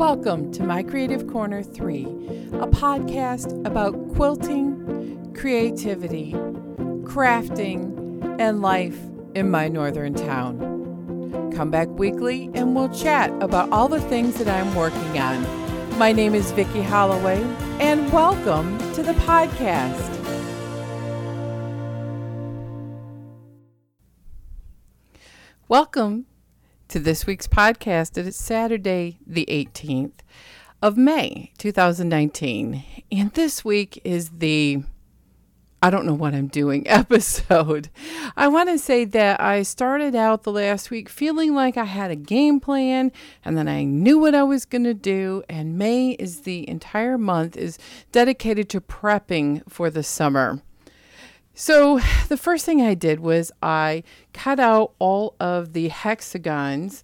Welcome to My Creative Corner 3, a podcast about quilting, creativity, crafting, and life in my northern town. Come back weekly and we'll chat about all the things that I'm working on. My name is Vicki Holloway, and welcome to the podcast. Welcome to this week's podcast. It is Saturday, the 18th of May, 2019. And this week is the I don't know what I'm doing episode. I want to say that I started out the last week feeling like I had a game plan and then I knew what I was going to do and May is the entire month is dedicated to prepping for the summer. So, the first thing I did was I cut out all of the hexagons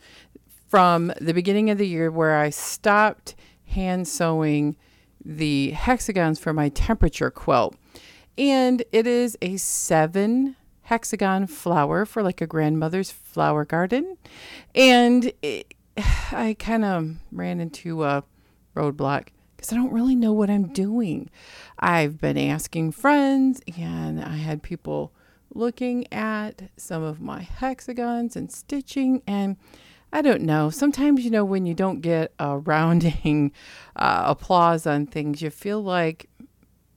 from the beginning of the year where I stopped hand sewing the hexagons for my temperature quilt. And it is a seven hexagon flower for like a grandmother's flower garden. And it, I kind of ran into a roadblock because I don't really know what I'm doing. I've been asking friends, and I had people looking at some of my hexagons and stitching, and I don't know. Sometimes, you know, when you don't get a rounding uh, applause on things, you feel like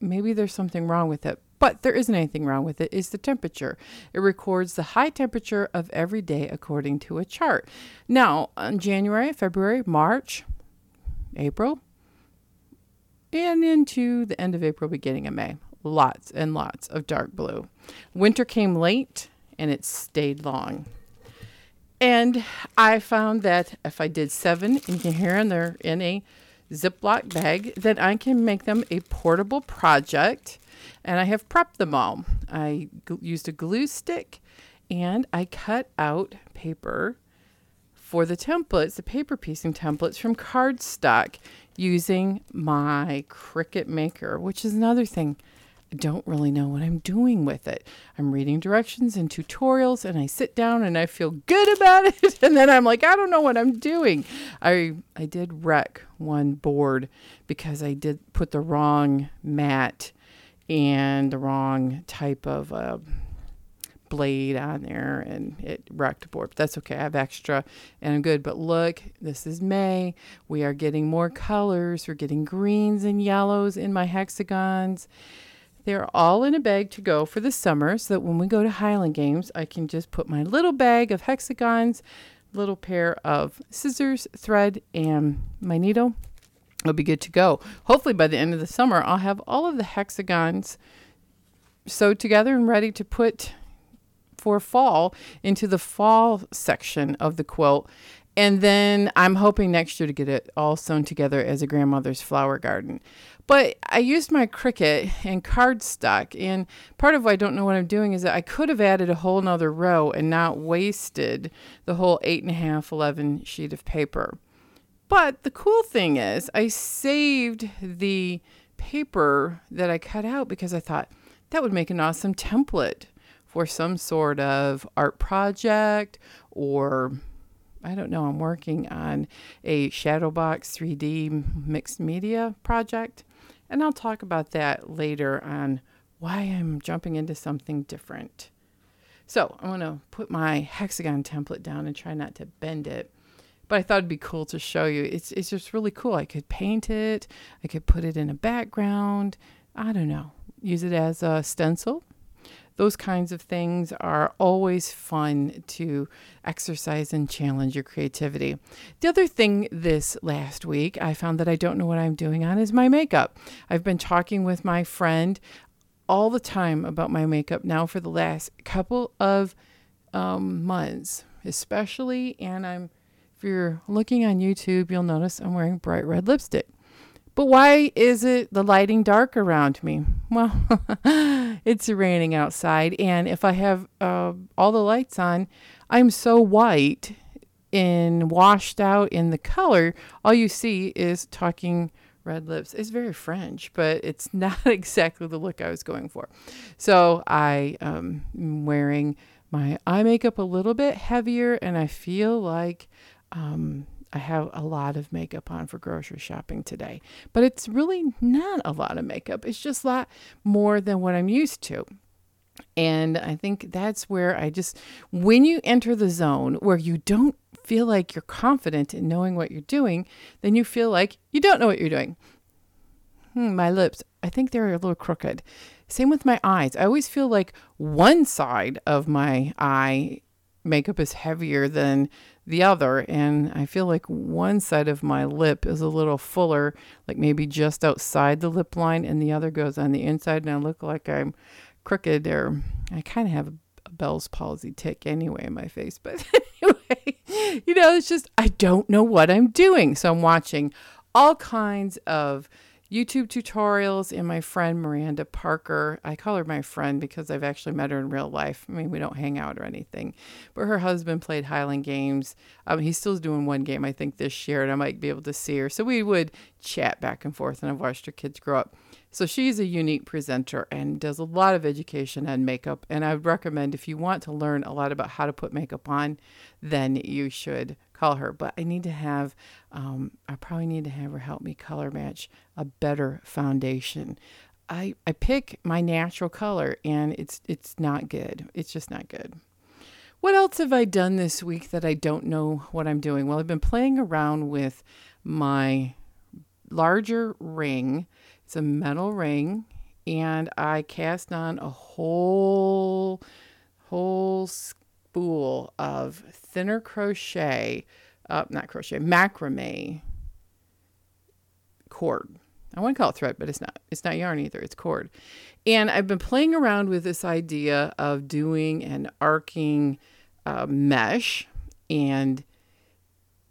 maybe there's something wrong with it. But there isn't anything wrong with it. It's the temperature. It records the high temperature of every day according to a chart. Now, on January, February, March, April, and into the end of April, beginning of May. Lots and lots of dark blue. Winter came late and it stayed long. And I found that if I did seven in here and they're in a Ziploc bag, then I can make them a portable project. And I have prepped them all. I used a glue stick and I cut out paper for the templates, the paper piecing templates from cardstock using my Cricut Maker, which is another thing. I don't really know what I'm doing with it. I'm reading directions and tutorials and I sit down and I feel good about it and then I'm like I don't know what I'm doing. I I did wreck one board because I did put the wrong mat and the wrong type of uh, blade on there and it wrecked the board. But that's okay. I have extra and I'm good. But look, this is May. We are getting more colors. We're getting greens and yellows in my hexagons. They're all in a bag to go for the summer so that when we go to Highland Games, I can just put my little bag of hexagons, little pair of scissors, thread, and my needle. It'll be good to go. Hopefully, by the end of the summer, I'll have all of the hexagons sewed together and ready to put for fall into the fall section of the quilt. And then I'm hoping next year to get it all sewn together as a grandmother's flower garden. But I used my Cricut and cardstock. And part of why I don't know what I'm doing is that I could have added a whole nother row and not wasted the whole eight and a half, 11 sheet of paper. But the cool thing is, I saved the paper that I cut out because I thought that would make an awesome template for some sort of art project or I don't know, I'm working on a Shadowbox 3D mixed media project. And I'll talk about that later on why I'm jumping into something different. So I'm going to put my hexagon template down and try not to bend it. But I thought it'd be cool to show you. It's, it's just really cool. I could paint it, I could put it in a background. I don't know, use it as a stencil those kinds of things are always fun to exercise and challenge your creativity. The other thing this last week I found that I don't know what I'm doing on is my makeup. I've been talking with my friend all the time about my makeup now for the last couple of um, months, especially. And I'm, if you're looking on YouTube, you'll notice I'm wearing bright red lipstick. But why is it the lighting dark around me? Well, it's raining outside, and if I have uh, all the lights on, I'm so white and washed out in the color. All you see is talking red lips. It's very French, but it's not exactly the look I was going for. So I um, am wearing my eye makeup a little bit heavier, and I feel like um, I have a lot of makeup on for grocery shopping today, but it's really not a lot of makeup. It's just a lot more than what I'm used to. And I think that's where I just, when you enter the zone where you don't feel like you're confident in knowing what you're doing, then you feel like you don't know what you're doing. Hmm, my lips, I think they're a little crooked. Same with my eyes. I always feel like one side of my eye makeup is heavier than the other. And I feel like one side of my lip is a little fuller, like maybe just outside the lip line, and the other goes on the inside. And I look like I'm crooked, or I kind of have a, Bell's palsy tic anyway in my face. But anyway, you know, it's just, I don't know what I'm doing. So I'm watching all kinds of YouTube tutorials and my friend Miranda Parker. I call her my friend because I've actually met her in real life. I mean, we don't hang out or anything, but her husband played Highland Games. Um, he's still doing one game, I think, this year, and I might be able to see her. So we would chat back and forth, and I've watched her kids grow up. So she's a unique presenter and does a lot of education on makeup. And I would recommend if you want to learn a lot about how to put makeup on, then you should call her. But I need to have, um, I probably need to have her help me color match a better foundation. I, I pick my natural color and it's it's not good. It's just not good. What else have I done this week that I don't know what I'm doing? Well, I've been playing around with my larger ring it's a metal ring, and I cast on a whole whole spool of thinner crochet, uh, not crochet, macrame cord. I want to call it thread, but it's not. It's not yarn either. It's cord. And I've been playing around with this idea of doing an arcing uh, mesh and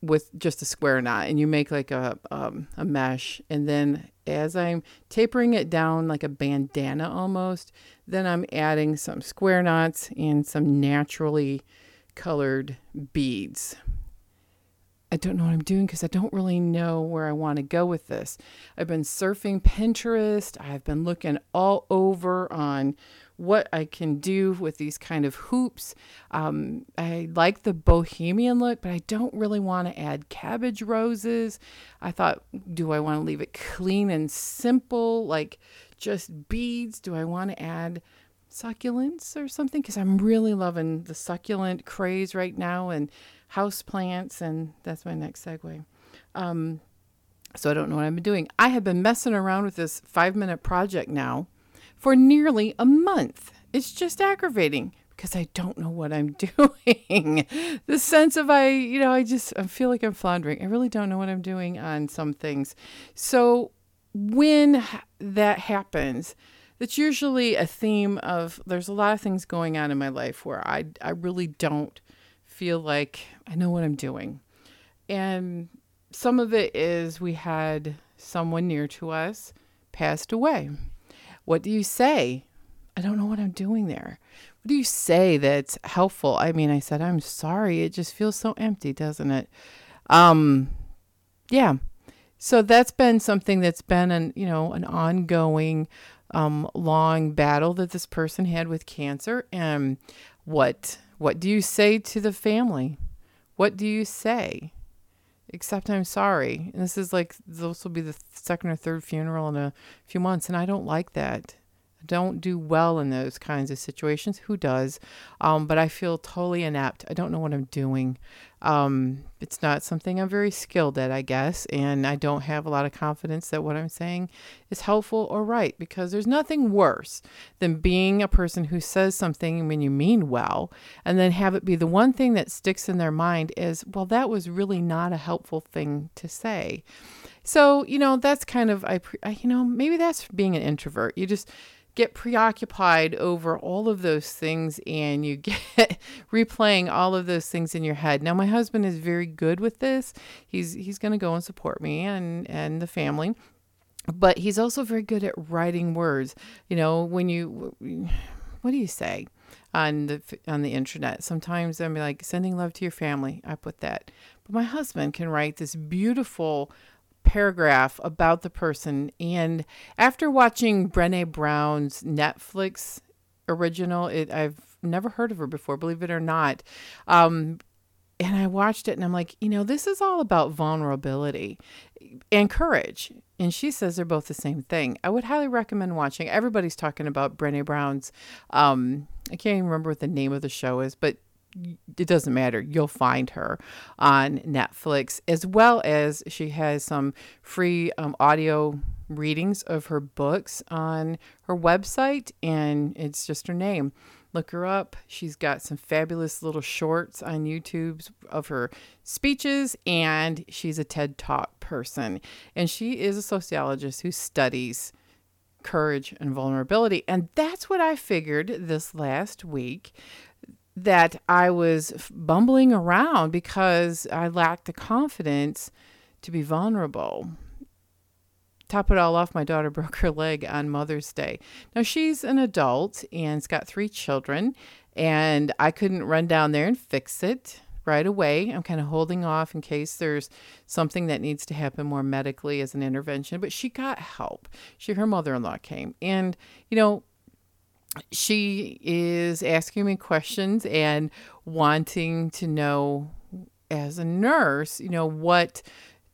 with just a square knot and you make like a um, a mesh and then as I'm tapering it down like a bandana almost then I'm adding some square knots and some naturally colored beads. I don't know what I'm doing because I don't really know where I want to go with this. I've been surfing Pinterest. I've been looking all over on what I can do with these kind of hoops. Um, I like the bohemian look, but I don't really want to add cabbage roses. I thought, do I want to leave it clean and simple, like just beads? Do I want to add succulents or something? Because I'm really loving the succulent craze right now and house plants, and that's my next segue. Um, so I don't know what I've been doing. I have been messing around with this five minute project now for nearly a month. It's just aggravating because I don't know what I'm doing. the sense of I, you know, I just I feel like I'm floundering. I really don't know what I'm doing on some things. So when that happens, that's usually a theme of there's a lot of things going on in my life where I I really don't feel like I know what I'm doing. And some of it is we had someone near to us passed away. What do you say? I don't know what I'm doing there. What do you say that's helpful? I mean, I said, I'm sorry. It just feels so empty, doesn't it? Um, yeah. So that's been something that's been an, you know, an ongoing, um, long battle that this person had with cancer. And what, what do you say to the family? What do you say? Except I'm sorry. And this is like, this will be the second or third funeral in a few months, and I don't like that. I don't do well in those kinds of situations. Who does? Um, but I feel totally inept. I don't know what I'm doing. Um, it's not something I'm very skilled at, I guess, and I don't have a lot of confidence that what I'm saying is helpful or right because there's nothing worse than being a person who says something when you mean well and then have it be the one thing that sticks in their mind is, well, that was really not a helpful thing to say. So, you know, that's kind of, I, you know, maybe that's being an introvert. You just, get preoccupied over all of those things and you get replaying all of those things in your head. Now my husband is very good with this. He's he's going to go and support me and and the family. But he's also very good at writing words. You know, when you what do you say? on the on the internet. Sometimes I'm like sending love to your family. I put that. But my husband can write this beautiful paragraph about the person. And after watching Brene Brown's Netflix original, it I've never heard of her before, believe it or not. Um, and I watched it and I'm like, you know, this is all about vulnerability and courage. And she says they're both the same thing. I would highly recommend watching. Everybody's talking about Brene Brown's, um, I can't even remember what the name of the show is, but it doesn't matter. You'll find her on Netflix, as well as she has some free um, audio readings of her books on her website, and it's just her name. Look her up. She's got some fabulous little shorts on YouTube of her speeches, and she's a TED Talk person. And she is a sociologist who studies courage and vulnerability. And that's what I figured this last week that I was bumbling around because I lacked the confidence to be vulnerable top it all off, my daughter broke her leg on Mother's Day. Now she's an adult and's got three children, and I couldn't run down there and fix it right away. I'm kind of holding off in case there's something that needs to happen more medically as an intervention. But she got help. She, her mother-in-law came, and you know, she is asking me questions and wanting to know as a nurse, you know, what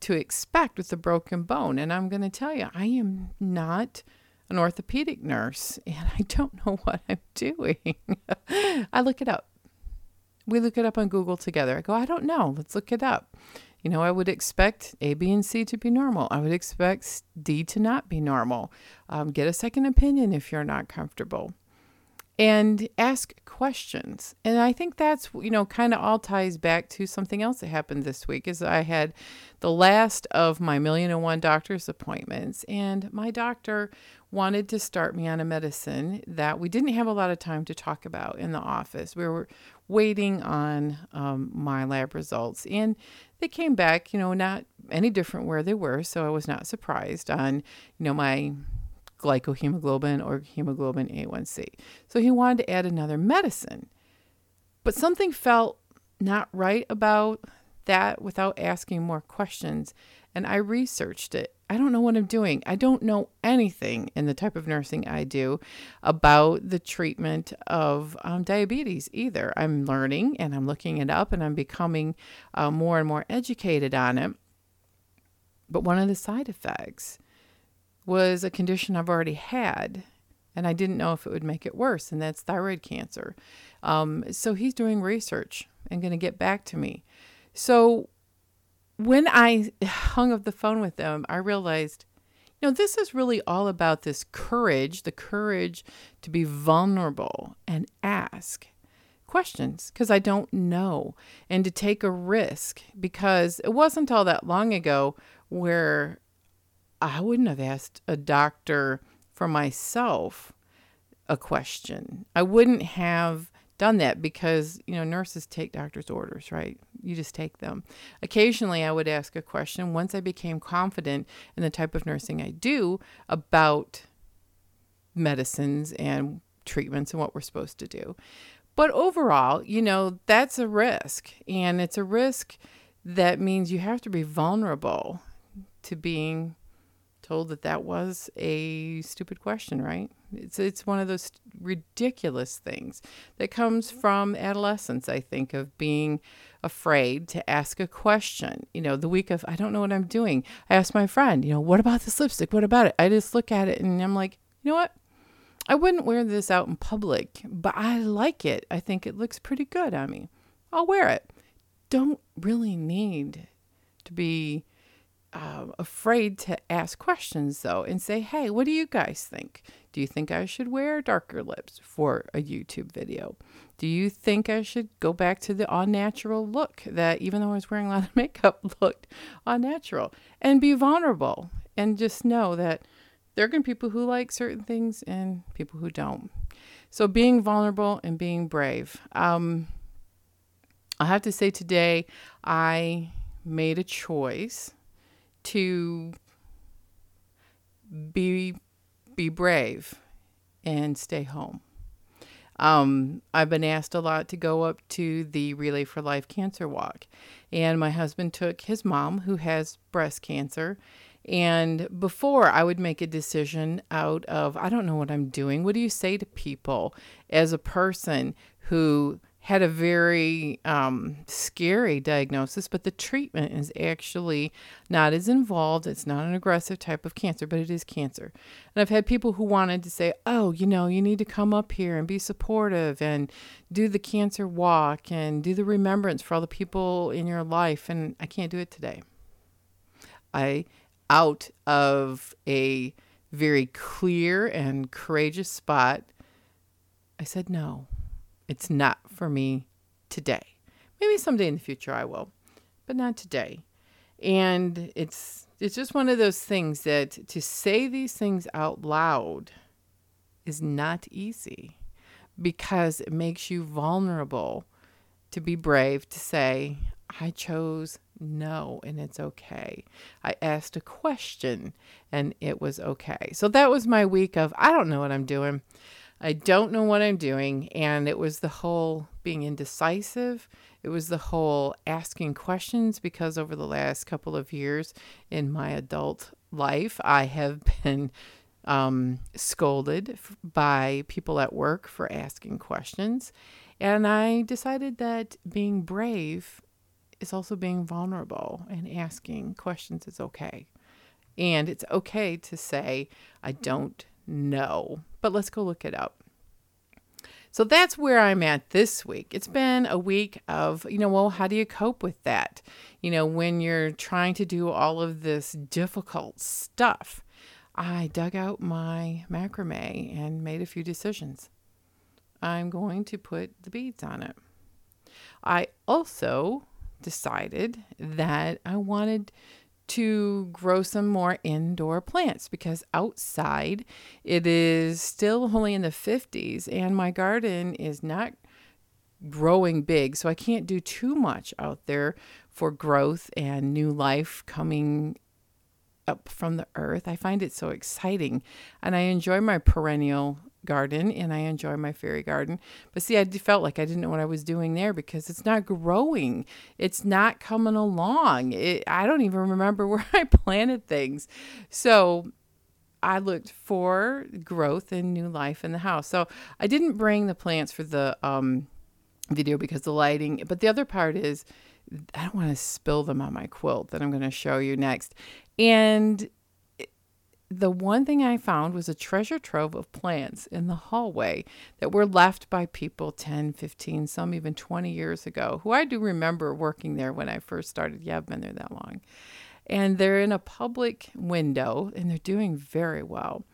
to expect with a broken bone. And I'm going to tell you, I am not an orthopedic nurse and I don't know what I'm doing. I look it up. We look it up on Google together. I go, I don't know. Let's look it up. You know, I would expect A, B, and C to be normal. I would expect D to not be normal. Um, get a second opinion if you're not comfortable and ask questions. And I think that's, you know, kind of all ties back to something else that happened this week is I had the last of my million and one doctor's appointments and my doctor wanted to start me on a medicine that we didn't have a lot of time to talk about in the office. We were waiting on um, my lab results and they came back, you know, not any different where they were. So I was not surprised on, you know, my glycohemoglobin or hemoglobin A1C. So he wanted to add another medicine. But something felt not right about that without asking more questions. And I researched it. I don't know what I'm doing. I don't know anything in the type of nursing I do about the treatment of um, diabetes either. I'm learning and I'm looking it up and I'm becoming uh, more and more educated on it. But one of the side effects was a condition I've already had, and I didn't know if it would make it worse, and that's thyroid cancer. Um, so he's doing research and going to get back to me. So when I hung up the phone with them, I realized, you know, this is really all about this courage the courage to be vulnerable and ask questions because I don't know and to take a risk because it wasn't all that long ago where I wouldn't have asked a doctor for myself a question. I wouldn't have done that because, you know, nurses take doctor's orders, right? You just take them. Occasionally, I would ask a question once I became confident in the type of nursing I do about medicines and treatments and what we're supposed to do. But overall, you know, that's a risk. And it's a risk that means you have to be vulnerable to being told that that was a stupid question, right? It's it's one of those ridiculous things that comes from adolescence, I think, of being afraid to ask a question. You know, the week of I don't know what I'm doing. I asked my friend, you know, what about this lipstick? What about it? I just look at it and I'm like, you know what? I wouldn't wear this out in public, but I like it. I think it looks pretty good on me. I'll wear it. Don't really need to be uh, afraid to ask questions though and say, hey, what do you guys think? Do you think I should wear darker lips for a YouTube video? Do you think I should go back to the all natural look that even though I was wearing a lot of makeup looked all natural and be vulnerable and just know that there are going to be people who like certain things and people who don't. So being vulnerable and being brave. Um, I have to say today I made a choice to be be brave and stay home. Um, I've been asked a lot to go up to the Relay for Life cancer walk, and my husband took his mom, who has breast cancer. And before I would make a decision out of, I don't know what I'm doing. What do you say to people as a person who had a very um, scary diagnosis, but the treatment is actually not as involved. It's not an aggressive type of cancer, but it is cancer. And I've had people who wanted to say, oh, you know, you need to come up here and be supportive and do the cancer walk and do the remembrance for all the people in your life. And I can't do it today. I, out of a very clear and courageous spot, I said no it's not for me today. Maybe someday in the future I will, but not today. And it's it's just one of those things that to say these things out loud is not easy because it makes you vulnerable to be brave to say I chose no and it's okay. I asked a question and it was okay. So that was my week of I don't know what I'm doing. I don't know what I'm doing. And it was the whole being indecisive. It was the whole asking questions because over the last couple of years in my adult life, I have been um, scolded by people at work for asking questions. And I decided that being brave is also being vulnerable and asking questions is okay. And it's okay to say, I don't know but let's go look it up. So that's where I'm at this week. It's been a week of, you know, well, how do you cope with that? You know, when you're trying to do all of this difficult stuff. I dug out my macrame and made a few decisions. I'm going to put the beads on it. I also decided that I wanted to grow some more indoor plants because outside it is still only in the 50s and my garden is not growing big. So I can't do too much out there for growth and new life coming up from the earth. I find it so exciting and I enjoy my perennial garden and I enjoy my fairy garden. But see, I felt like I didn't know what I was doing there because it's not growing. It's not coming along. It, I don't even remember where I planted things. So I looked for growth and new life in the house. So I didn't bring the plants for the um, video because the lighting, but the other part is I don't want to spill them on my quilt that I'm going to show you next. And the one thing I found was a treasure trove of plants in the hallway that were left by people 10, 15, some even 20 years ago, who I do remember working there when I first started. Yeah, I've been there that long. And they're in a public window and they're doing very well.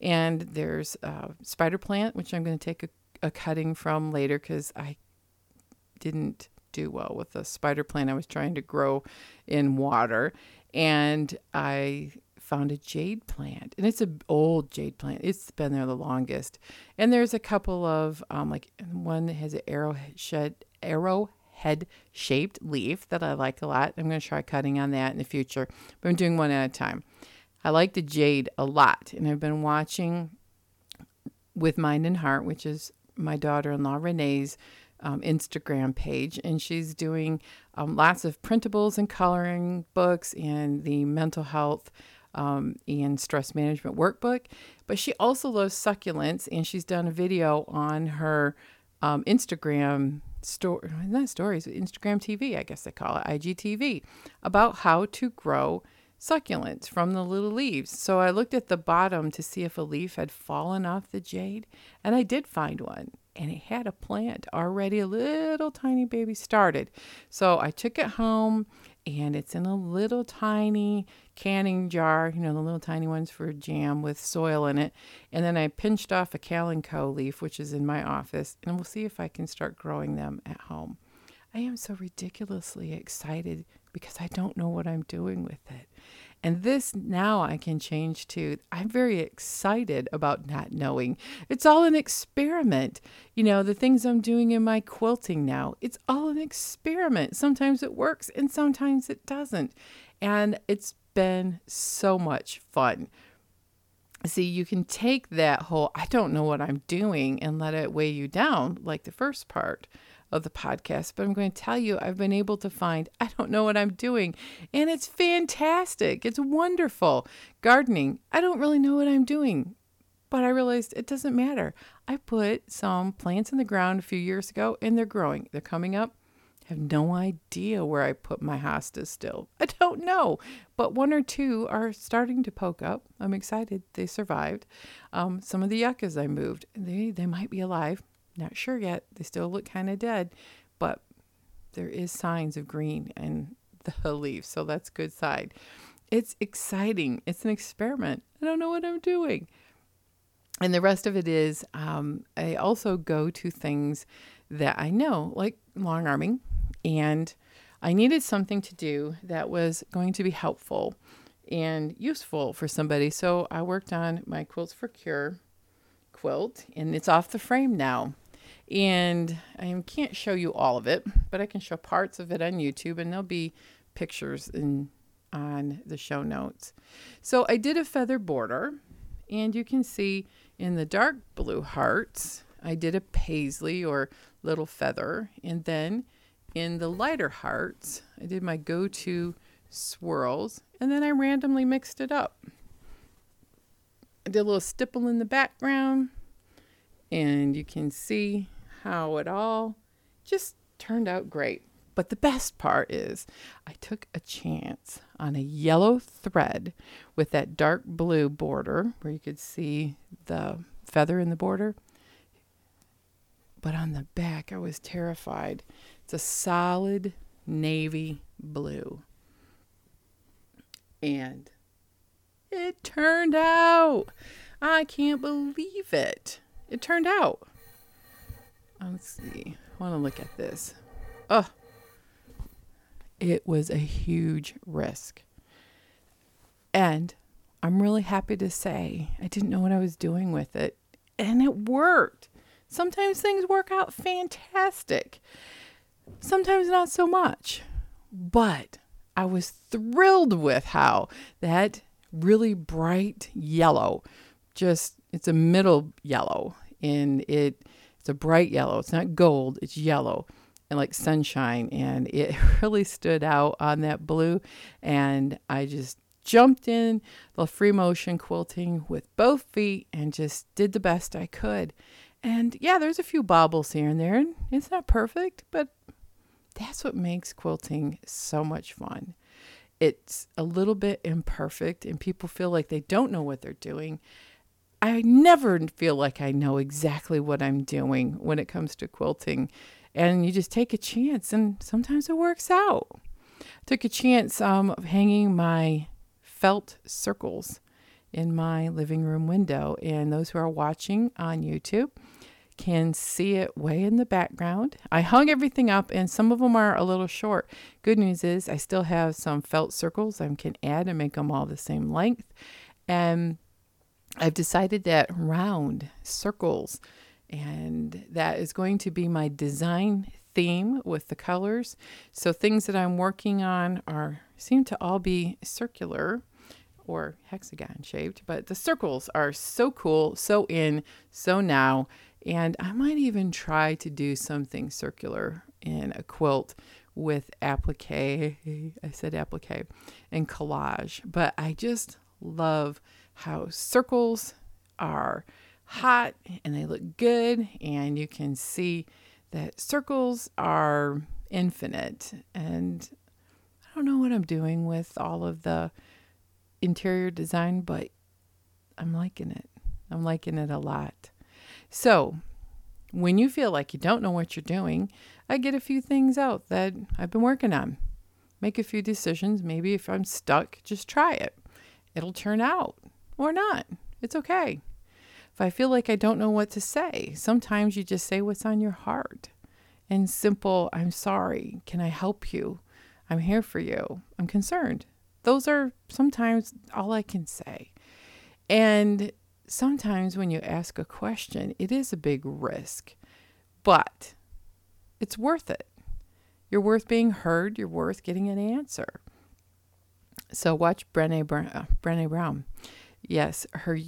And there's a spider plant, which I'm going to take a, a cutting from later because I didn't do well with the spider plant I was trying to grow in water. And I found a jade plant, and it's an old jade plant. It's been there the longest. And there's a couple of um, like one that has an arrowhead arrowhead shaped leaf that I like a lot. I'm going to try cutting on that in the future, but I'm doing one at a time. I like the jade a lot, and I've been watching with Mind and Heart, which is my daughter-in-law Renee's um, Instagram page, and she's doing um, lots of printables and coloring books and the mental health um, and stress management workbook. But she also loves succulents, and she's done a video on her um, Instagram story, not stories, Instagram TV, I guess they call it IGTV, about how to grow succulents from the little leaves. So I looked at the bottom to see if a leaf had fallen off the jade, and I did find one. And it had a plant already, a little tiny baby started. So I took it home and it's in a little tiny canning jar, you know, the little tiny ones for jam with soil in it. And then I pinched off a Kalanchoe leaf, which is in my office, and we'll see if I can start growing them at home. I am so ridiculously excited because I don't know what I'm doing with it. And this now I can change to I'm very excited about not knowing. It's all an experiment. You know, the things I'm doing in my quilting now, it's all an experiment. Sometimes it works and sometimes it doesn't. And it's been so much fun. See, you can take that whole I don't know what I'm doing and let it weigh you down, like the first part of the podcast, but I'm going to tell you I've been able to find I don't know what I'm doing, and it's fantastic. It's wonderful. Gardening, I don't really know what I'm doing, but I realized it doesn't matter. I put some plants in the ground a few years ago and they're growing. They're coming up. I have no idea where I put my hostas still. I don't know. But one or two are starting to poke up. I'm excited they survived. Um, some of the yuccas I moved, they, they might be alive. Not sure yet. They still look kind of dead, but there is signs of green and the leaves, so that's good side. It's exciting. It's an experiment. I don't know what I'm doing. And the rest of it is um, I also go to things that I know, like long arming, and I needed something to do that was going to be helpful and useful for somebody. So I worked on my Quilts for Cure quilt, and it's off the frame now. And I can't show you all of it, but I can show parts of it on YouTube, and there'll be pictures in on the show notes. So I did a feather border, and you can see in the dark blue hearts, I did a paisley or little feather, and then in the lighter hearts, I did my go-to swirls, and then I randomly mixed it up. I did a little stipple in the background, and you can see how it all just turned out great. But the best part is I took a chance on a yellow thread with that dark blue border where you could see the feather in the border. But on the back, I was terrified. It's a solid navy blue. And it turned out. I can't believe it. It turned out. Um, let's see. I want to look at this. Oh, it was a huge risk. And I'm really happy to say I didn't know what I was doing with it, and it worked. Sometimes things work out fantastic, sometimes not so much. But I was thrilled with how that really bright yellow, just it's a middle yellow, and it it's a bright yellow. It's not gold, it's yellow and like sunshine and it really stood out on that blue and I just jumped in the free motion quilting with both feet and just did the best I could. And yeah, there's a few bobbles here and there and it's not perfect, but that's what makes quilting so much fun. It's a little bit imperfect and people feel like they don't know what they're doing. I never feel like I know exactly what I'm doing when it comes to quilting. And you just take a chance and sometimes it works out. Took a chance um, of hanging my felt circles in my living room window and those who are watching on youtube can see it way in the background. I hung everything up and some of them are a little short. Good news is i still have some felt circles i can add and make them all the same length. And i've decided that round circles and that is going to be my design theme with the colors. So things that I'm working on are seem to all be circular or hexagon shaped, but the circles are so cool, so in, so now, and I might even try to do something circular in a quilt with applique. I said applique and collage, but I just love how circles are hot and they look good and you can see that circles are infinite and I don't know what I'm doing with all of the interior design but I'm liking it. I'm liking it a lot. So, when you feel like you don't know what you're doing, I get a few things out that I've been working on. Make a few decisions. Maybe if I'm stuck, just try it. It'll turn out or not. It's okay. If I feel like I don't know what to say, sometimes you just say what's on your heart. And simple, I'm sorry. Can I help you? I'm here for you. I'm concerned. Those are sometimes all I can say. And sometimes when you ask a question, it is a big risk, but it's worth it. You're worth being heard, you're worth getting an answer. So watch Brene, Brown. Uh, Brene Brown. Yes, her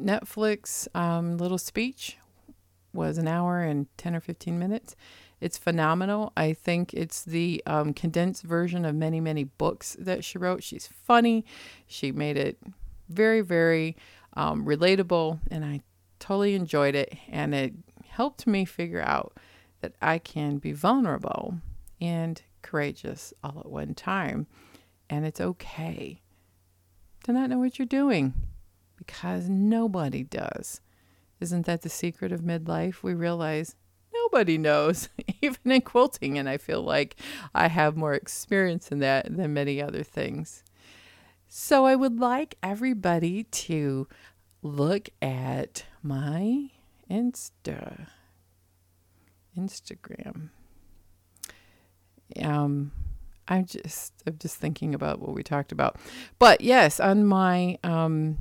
Netflix um, little speech was an hour and 10 or 15 minutes. It's phenomenal. I think it's the um, condensed version of many, many books that she wrote. She's funny. She made it very, very um, relatable. And I totally enjoyed it, and it helped me figure out that I can be vulnerable and courageous all at one time. And it's okay to not know what you're doing because nobody does. Isn't that the secret of midlife? We realize nobody knows, even in quilting. And I feel like I have more experience in that than many other things. So I would like everybody to look at my Insta Instagram. Um I'm just I'm just thinking about what we talked about. But yes, on my um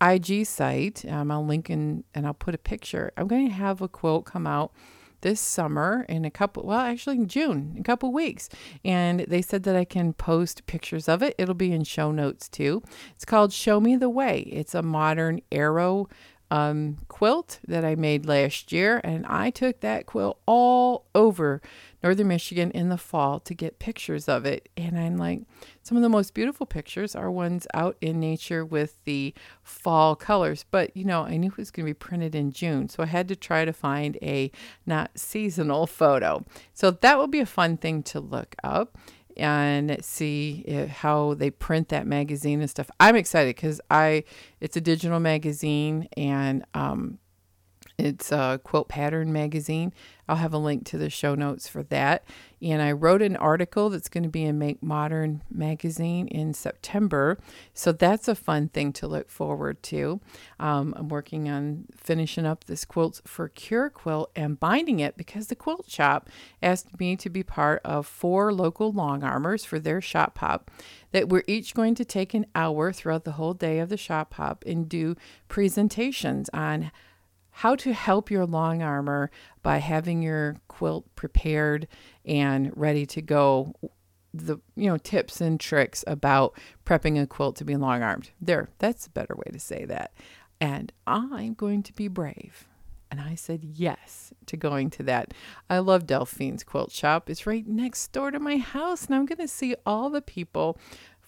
IG site, um, I'll link in and I'll put a picture. I'm going to have a quote come out this summer in a couple well actually in june in a couple weeks. And they said that i can post pictures of it. It'll be in show notes too. It's called show me the way. It's a modern arrow um, quilt that I made last year, and I took that quilt all over northern Michigan in the fall to get pictures of it. And I'm like, some of the most beautiful pictures are ones out in nature with the fall colors. But you know, I knew it was going to be printed in June, so I had to try to find a not seasonal photo. So that will be a fun thing to look up and see how they print that magazine and stuff. I'm excited because I it's a digital magazine and um, it's a quilt pattern magazine. I'll have a link to the show notes for that. And I wrote an article that's going to be in Make Modern magazine in September. So that's a fun thing to look forward to. Um, I'm working on finishing up this quilt for Cure Quilt and binding it because the quilt shop asked me to be part of four local long armers for their shop hop that we're each going to take an hour throughout the whole day of the shop hop and do presentations on how to help your long armer by having your quilt prepared and ready to go. The you know tips and tricks about prepping a quilt to be long armed. There that's a better way to say that. And i'm going to be brave. And i said yes to going to that. I love delphine's quilt shop. It's right next door to my house and i'm going to see all the people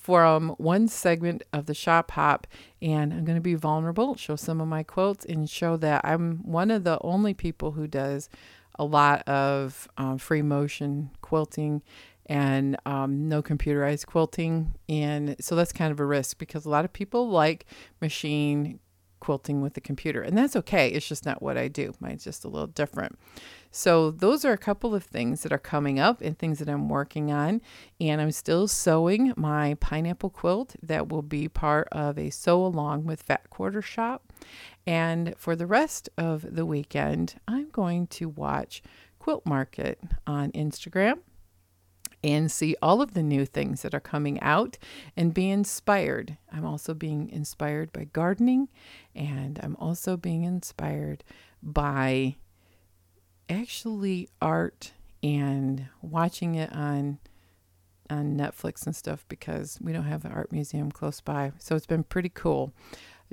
from one segment of the shop hop and I'm going to be vulnerable, show some of my quotes and show that I'm one of the only people who does a lot of um, free motion quilting and um, no computerized quilting. And so that's kind of a risk because a lot of people like machine quilting with the computer, and that's okay. It's just not what I do. Mine's just a little different. So, those are a couple of things that are coming up and things that I'm working on. And I'm still sewing my pineapple quilt that will be part of a sew along with Fat Quarter Shop. And for the rest of the weekend, I'm going to watch Quilt Market on Instagram and see all of the new things that are coming out and be inspired. I'm also being inspired by gardening and I'm also being inspired by actually art and watching it on on Netflix and stuff because we don't have an art museum close by. So it's been pretty cool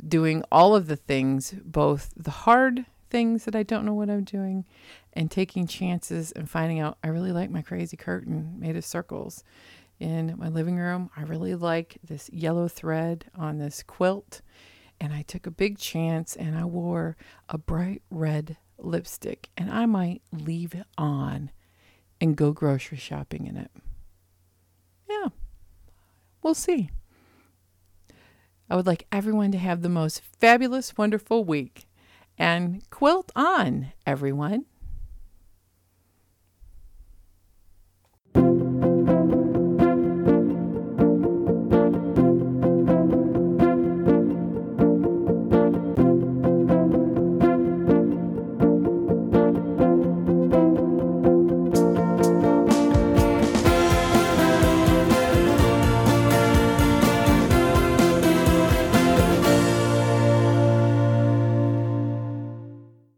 doing all of the things, both the hard things that I don't know what I'm doing and taking chances and finding out I really like my crazy curtain made of circles in my living room. I really like this yellow thread on this quilt. And I took a big chance and I wore a bright red lipstick and I might leave it on and go grocery shopping in it. Yeah, we'll see. I would like everyone to have the most fabulous, wonderful week. And quilt on, everyone.